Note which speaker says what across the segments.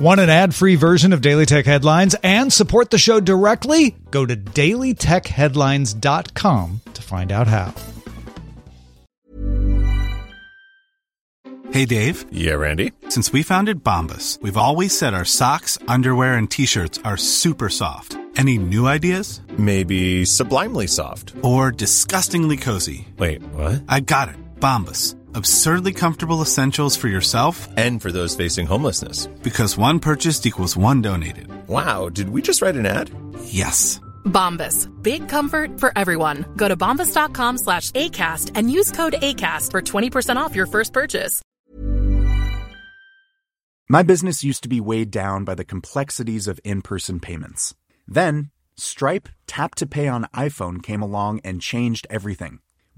Speaker 1: Want an ad free version of Daily Tech Headlines and support the show directly? Go to dailytechheadlines.com to find out how.
Speaker 2: Hey, Dave.
Speaker 3: Yeah, Randy.
Speaker 2: Since we founded Bombas, we've always said our socks, underwear, and t shirts are super soft. Any new ideas?
Speaker 3: Maybe sublimely soft.
Speaker 2: Or disgustingly cozy.
Speaker 3: Wait, what?
Speaker 2: I got it. Bombas. Absurdly comfortable essentials for yourself
Speaker 3: And for those facing homelessness.
Speaker 2: because one purchased equals one donated.
Speaker 3: Wow, did we just write an ad?
Speaker 2: Yes.
Speaker 4: Bombas. Big comfort for everyone. Go to bombas.com slash ACAST and use code ACAST for 20% off your first purchase.
Speaker 5: My business used to be weighed down by the complexities of in person payments. Then, Stripe Tap to Pay on iPhone came along and changed everything.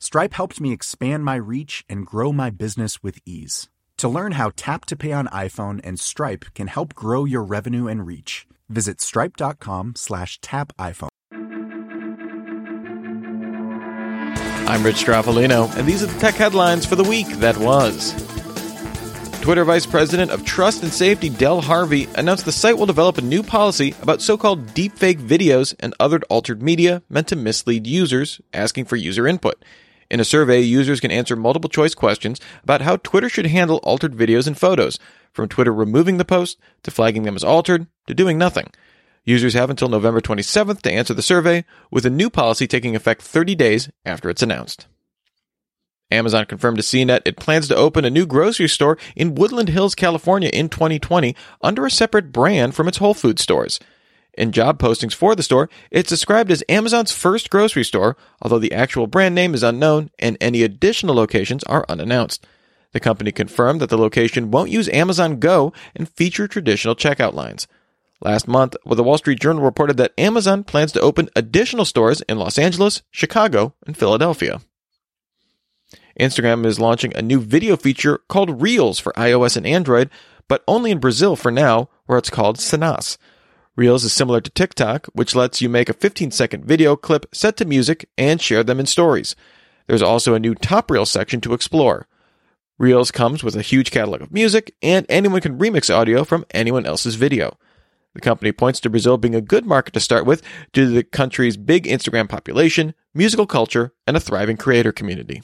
Speaker 5: Stripe helped me expand my reach and grow my business with ease. To learn how Tap to Pay on iPhone and Stripe can help grow your revenue and reach, visit stripe.com slash tap iPhone.
Speaker 6: I'm Rich Stroffolino, and these are the tech headlines for the week that was. Twitter Vice President of Trust and Safety Del Harvey announced the site will develop a new policy about so called deepfake videos and other altered media meant to mislead users, asking for user input. In a survey, users can answer multiple choice questions about how Twitter should handle altered videos and photos, from Twitter removing the post, to flagging them as altered, to doing nothing. Users have until November 27th to answer the survey, with a new policy taking effect 30 days after it's announced. Amazon confirmed to CNET it plans to open a new grocery store in Woodland Hills, California in 2020 under a separate brand from its Whole Food stores. In job postings for the store, it's described as Amazon's first grocery store, although the actual brand name is unknown and any additional locations are unannounced. The company confirmed that the location won't use Amazon Go and feature traditional checkout lines. Last month, the Wall Street Journal reported that Amazon plans to open additional stores in Los Angeles, Chicago, and Philadelphia. Instagram is launching a new video feature called Reels for iOS and Android, but only in Brazil for now, where it's called Cenas. Reels is similar to TikTok, which lets you make a 15 second video clip set to music and share them in stories. There's also a new top reel section to explore. Reels comes with a huge catalog of music, and anyone can remix audio from anyone else's video. The company points to Brazil being a good market to start with due to the country's big Instagram population, musical culture, and a thriving creator community.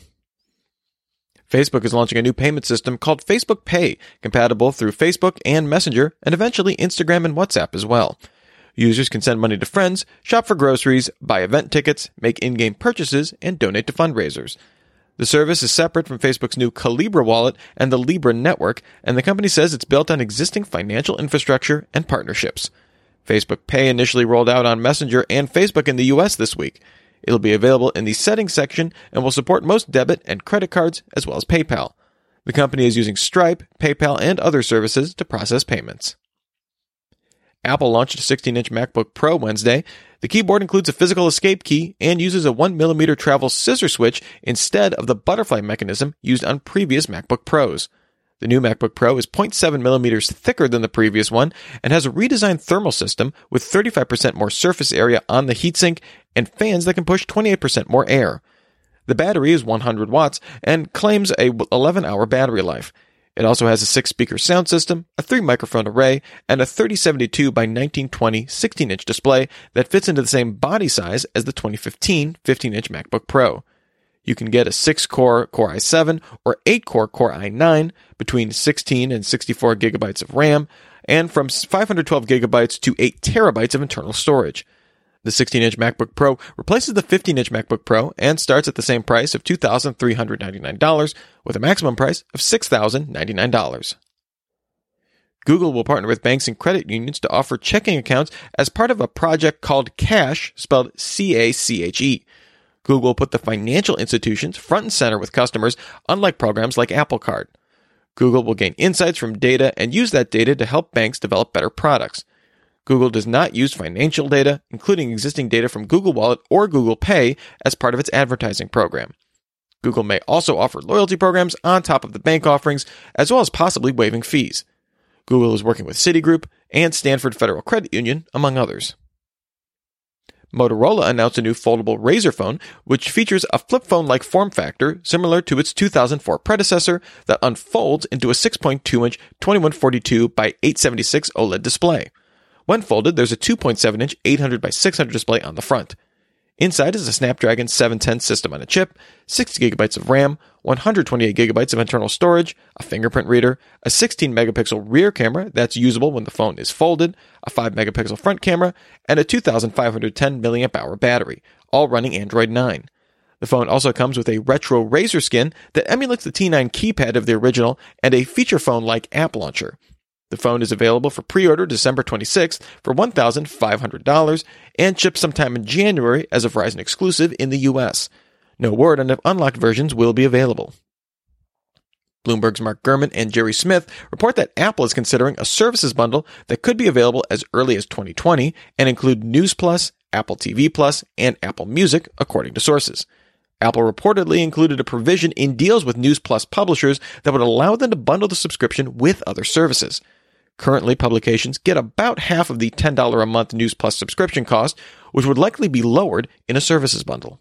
Speaker 6: Facebook is launching a new payment system called Facebook Pay, compatible through Facebook and Messenger, and eventually Instagram and WhatsApp as well. Users can send money to friends, shop for groceries, buy event tickets, make in game purchases, and donate to fundraisers. The service is separate from Facebook's new Calibra wallet and the Libra network, and the company says it's built on existing financial infrastructure and partnerships. Facebook Pay initially rolled out on Messenger and Facebook in the US this week. It'll be available in the settings section and will support most debit and credit cards as well as PayPal. The company is using Stripe, PayPal, and other services to process payments. Apple launched a 16 inch MacBook Pro Wednesday. The keyboard includes a physical escape key and uses a 1mm travel scissor switch instead of the butterfly mechanism used on previous MacBook Pros. The new MacBook Pro is 0.7 millimeters thicker than the previous one and has a redesigned thermal system with 35% more surface area on the heatsink and fans that can push 28% more air. The battery is 100 watts and claims a 11 hour battery life. It also has a six speaker sound system, a three microphone array, and a 3072 by 1920 16 inch display that fits into the same body size as the 2015 15 inch MacBook Pro. You can get a 6 core Core i7 or 8 core Core i9 between 16 and 64 gigabytes of RAM and from 512 gigabytes to 8 terabytes of internal storage. The 16 inch MacBook Pro replaces the 15 inch MacBook Pro and starts at the same price of $2,399 with a maximum price of $6,099. Google will partner with banks and credit unions to offer checking accounts as part of a project called Cache, spelled C A C H E. Google put the financial institutions front and center with customers, unlike programs like Apple Card. Google will gain insights from data and use that data to help banks develop better products. Google does not use financial data, including existing data from Google Wallet or Google Pay, as part of its advertising program. Google may also offer loyalty programs on top of the bank offerings, as well as possibly waiving fees. Google is working with Citigroup and Stanford Federal Credit Union, among others. Motorola announced a new foldable Razr phone, which features a flip phone like form factor similar to its 2004 predecessor that unfolds into a 6.2 inch 2142 by 876 OLED display. When folded, there's a 2.7 inch 800 by 600 display on the front. Inside is a Snapdragon 710 system on a chip, 60 gigabytes of RAM, 128 gigabytes of internal storage, a fingerprint reader, a 16 megapixel rear camera that's usable when the phone is folded, a 5 megapixel front camera, and a 2510 mAh battery, all running Android 9. The phone also comes with a retro Razr skin that emulates the T9 keypad of the original and a feature phone like app launcher. The phone is available for pre-order December 26th for $1,500 and ships sometime in January as a Verizon exclusive in the US. No word on if unlocked versions will be available. Bloomberg's Mark Gurman and Gerry Smith report that Apple is considering a services bundle that could be available as early as 2020 and include News Plus, Apple TV Plus, and Apple Music, according to sources. Apple reportedly included a provision in deals with News Plus publishers that would allow them to bundle the subscription with other services. Currently, publications get about half of the $10 a month News Plus subscription cost, which would likely be lowered in a services bundle.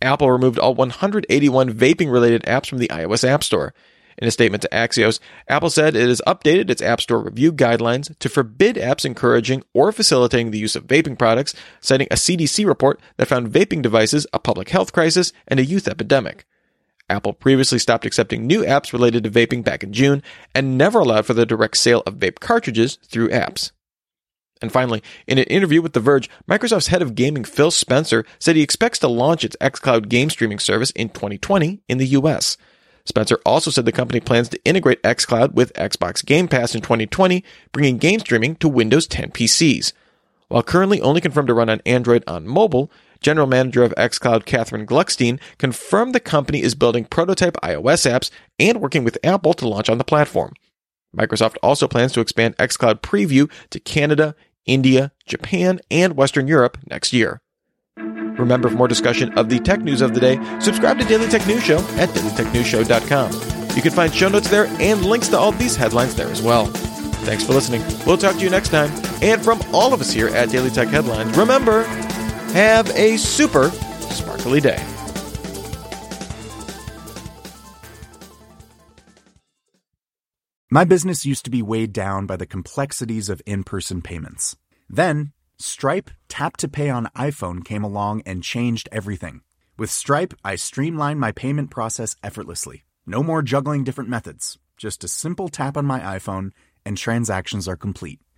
Speaker 6: Apple removed all 181 vaping related apps from the iOS App Store. In a statement to Axios, Apple said it has updated its App Store review guidelines to forbid apps encouraging or facilitating the use of vaping products, citing a CDC report that found vaping devices a public health crisis and a youth epidemic. Apple previously stopped accepting new apps related to vaping back in June and never allowed for the direct sale of vape cartridges through apps. And finally, in an interview with The Verge, Microsoft's head of gaming Phil Spencer said he expects to launch its xCloud game streaming service in 2020 in the US. Spencer also said the company plans to integrate xCloud with Xbox Game Pass in 2020, bringing game streaming to Windows 10 PCs. While currently only confirmed to run on Android on mobile, General Manager of xCloud Catherine Gluckstein confirmed the company is building prototype iOS apps and working with Apple to launch on the platform. Microsoft also plans to expand xCloud Preview to Canada, India, Japan, and Western Europe next year. Remember, for more discussion of the tech news of the day, subscribe to Daily Tech News Show at dailytechnewsshow.com. You can find show notes there and links to all these headlines there as well. Thanks for listening. We'll talk to you next time. And from all of us here at Daily Tech Headlines, remember, have a super sparkly day.
Speaker 5: My business used to be weighed down by the complexities of in person payments. Then, Stripe Tap to Pay on iPhone came along and changed everything. With Stripe, I streamlined my payment process effortlessly. No more juggling different methods. Just a simple tap on my iPhone, and transactions are complete.